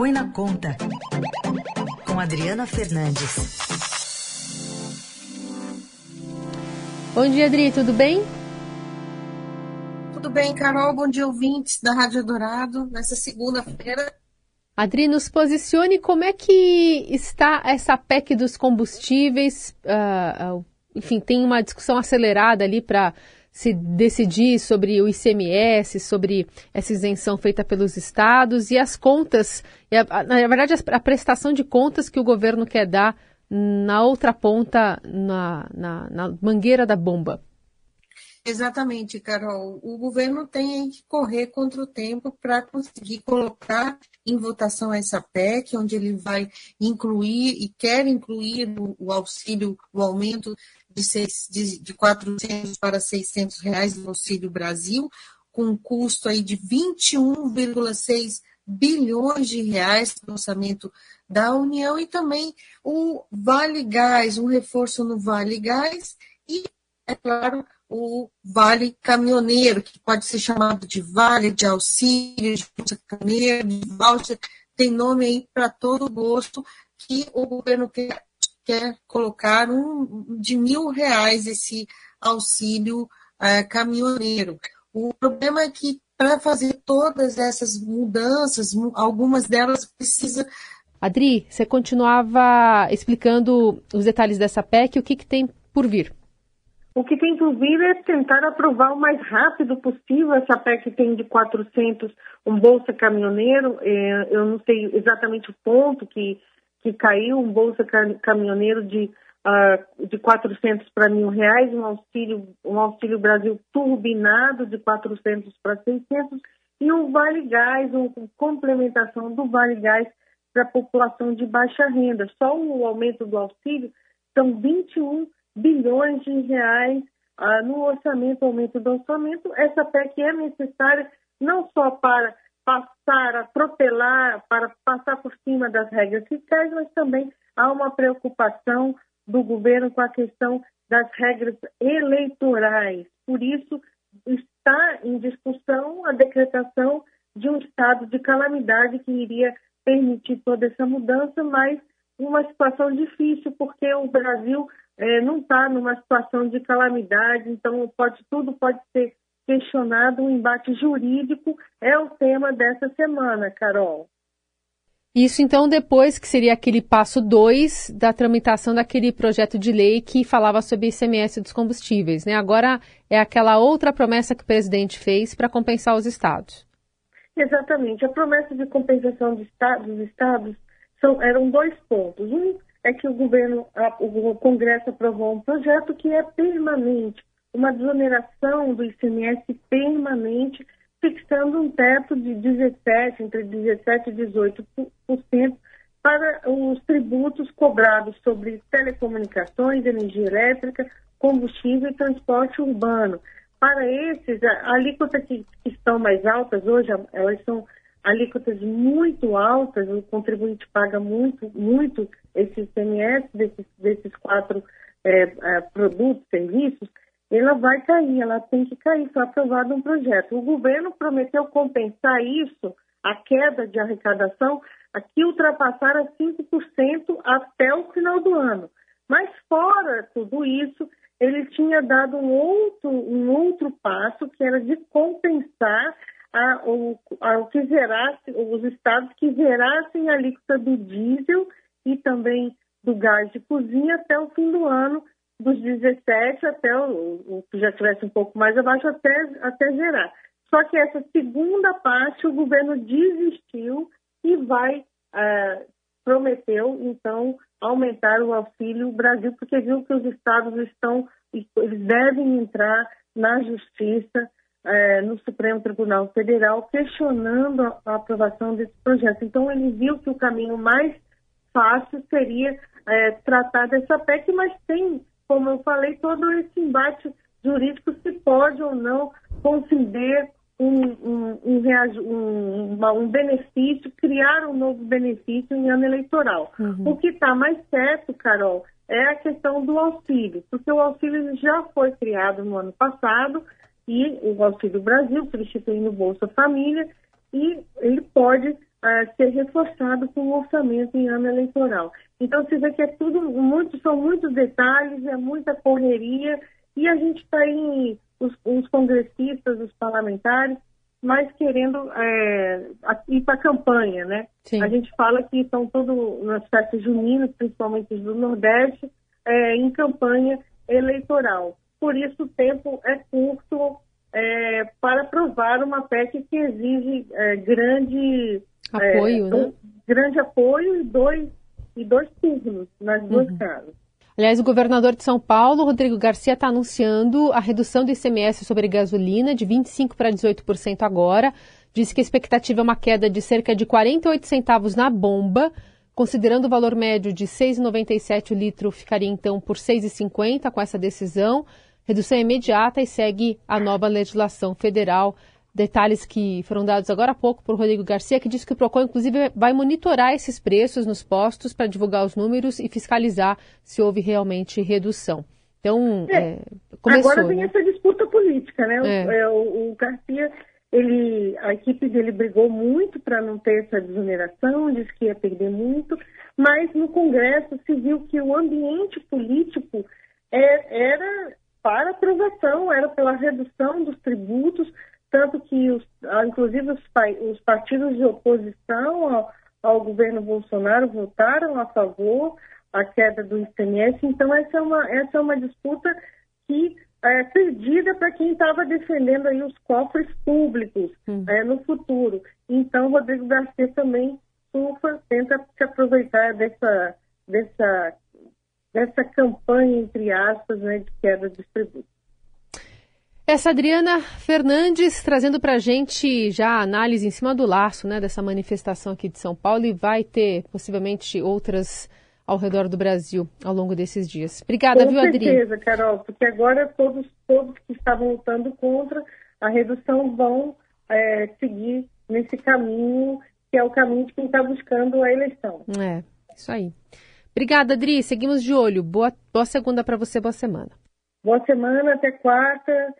Põe na Conta, com Adriana Fernandes. Bom dia, Adri, tudo bem? Tudo bem, Carol. Bom dia, ouvintes da Rádio Dourado, nessa segunda-feira. Adri, nos posicione como é que está essa PEC dos combustíveis. Uh, uh, enfim, tem uma discussão acelerada ali para se decidir sobre o ICMS, sobre essa isenção feita pelos estados e as contas, na verdade, a prestação de contas que o governo quer dar na outra ponta, na, na, na mangueira da bomba. Exatamente, Carol. O governo tem que correr contra o tempo para conseguir colocar em votação essa PEC, onde ele vai incluir e quer incluir o auxílio, o aumento de, seis, de, de 400 para 600 reais no Auxílio Brasil, com um custo aí de 21,6 bilhões de reais no orçamento da União e também o Vale Gás, um reforço no Vale Gás e, é claro, o Vale Caminhoneiro, que pode ser chamado de Vale de Auxílio, de Caminhoneiro, de Voucher, tem nome aí para todo gosto que o governo quer quer colocar um, de mil reais esse auxílio uh, caminhoneiro. O problema é que para fazer todas essas mudanças, algumas delas precisa. Adri, você continuava explicando os detalhes dessa PEC, o que, que tem por vir? O que tem por vir é tentar aprovar o mais rápido possível essa PEC tem de 400, um Bolsa Caminhoneiro. É, eu não sei exatamente o ponto que que caiu um bolsa caminhoneiro de, uh, de 400 para mil reais, um auxílio, um auxílio Brasil turbinado de 400 para 600 e um Vale Gás, uma complementação do Vale Gás para a população de baixa renda. Só o aumento do auxílio são 21 bilhões de reais uh, no orçamento, aumento do orçamento. Essa PEC é necessária não só para passar, atropelar, para passar por cima das regras fiscais, mas também há uma preocupação do governo com a questão das regras eleitorais. Por isso, está em discussão a decretação de um estado de calamidade que iria permitir toda essa mudança, mas uma situação difícil, porque o Brasil é, não está numa situação de calamidade, então pode, tudo pode ser questionado, o embate jurídico é o tema dessa semana, Carol. Isso então depois que seria aquele passo 2 da tramitação daquele projeto de lei que falava sobre ICMS dos combustíveis, né? Agora é aquela outra promessa que o presidente fez para compensar os estados. Exatamente. A promessa de compensação dos estados são, eram dois pontos. Um é que o governo, o Congresso aprovou um projeto que é permanente, uma desoneração do ICMS permanente, fixando um teto de 17, entre 17 e 18% para os tributos cobrados sobre telecomunicações, energia elétrica, combustível e transporte urbano. Para esses, alíquotas que, que estão mais altas hoje, elas são alíquotas muito altas, o contribuinte paga muito, muito esse ICMS desses, desses quatro é, é, produtos, serviços, ela vai cair, ela tem que cair, foi aprovado um projeto. O governo prometeu compensar isso, a queda de arrecadação, aqui ultrapassar a 5% até o final do ano. Mas fora tudo isso, ele tinha dado um outro, um outro passo, que era de compensar a, o, a, o que zerasse, os estados que zerassem a alíquota do diesel e também do gás de cozinha até o fim do ano, dos 17 até o, que já estivesse um pouco mais abaixo, até, até gerar. Só que essa segunda parte o governo desistiu e vai, é, prometeu, então, aumentar o auxílio Brasil, porque viu que os estados estão, eles devem entrar na justiça, é, no Supremo Tribunal Federal, questionando a, a aprovação desse projeto. Então, ele viu que o caminho mais fácil seria é, tratar dessa PEC, mas tem como eu falei, todo esse embate jurídico se pode ou não conceder um, um, um, um, benefício, criar um novo benefício em ano eleitoral. Uhum. O que está mais certo, Carol, é a questão do auxílio, porque o auxílio já foi criado no ano passado e o Auxílio Brasil, substituindo o Bolsa Família, e ele pode uh, ser reforçado com o orçamento em ano eleitoral. Então, se vê que é tudo, muito, são muitos detalhes, é muita correria, e a gente está aí, os, os, congressistas, os parlamentares, mais querendo é, ir para a campanha, né? Sim. A gente fala que estão todos nas festas juninas, principalmente do Nordeste, é, em campanha eleitoral. Por isso, o tempo é curto é, para aprovar uma PEC que exige é, é, apoio, né? grande apoio e dois, e dois turnos nas duas uhum. casas. Aliás, o governador de São Paulo, Rodrigo Garcia, está anunciando a redução do ICMS sobre gasolina de 25% para 18% agora. Disse que a expectativa é uma queda de cerca de 48 centavos na bomba. Considerando o valor médio de R$ 6,97 o litro, ficaria então por R$ 6,50 com essa decisão. Redução imediata e segue a nova legislação federal. Detalhes que foram dados agora há pouco por Rodrigo Garcia, que disse que o PROCON, inclusive, vai monitorar esses preços nos postos para divulgar os números e fiscalizar se houve realmente redução. Então, é, é, começou, Agora vem né? essa disputa política, né? É. é. O, o, Garcia, ele, a equipe dele brigou muito para não ter essa desoneração, disse que ia perder muito, mas no Congresso se viu que o ambiente político é, era para aprovação, era pela redução dos tributos, tanto que, os, ah, inclusive, os, os, partidos de oposição ao, ao, governo Bolsonaro votaram a favor a queda do ICMS. Então, essa é uma, essa é uma disputa que é perdida para quem estava defendendo aí os cofres públicos hum. é, no futuro. Então, Rodrigo Garcia também surfa, tenta se aproveitar dessa, dessa, dessa campanha, entre aspas, né, de queda dos tributos. Essa Adriana Fernandes trazendo para a gente já a análise em cima do laço né, dessa manifestação aqui de São Paulo e vai ter possivelmente outras ao redor do Brasil ao longo desses dias. Obrigada, Com viu, Adri? Com certeza, Carol, porque agora todos, todos que estavam lutando contra a redução vão é, seguir nesse caminho que é o caminho de quem está buscando a eleição. É, isso aí. Obrigada, Adri. Seguimos de olho. Boa, boa segunda para você, boa semana. Boa semana, até quarta.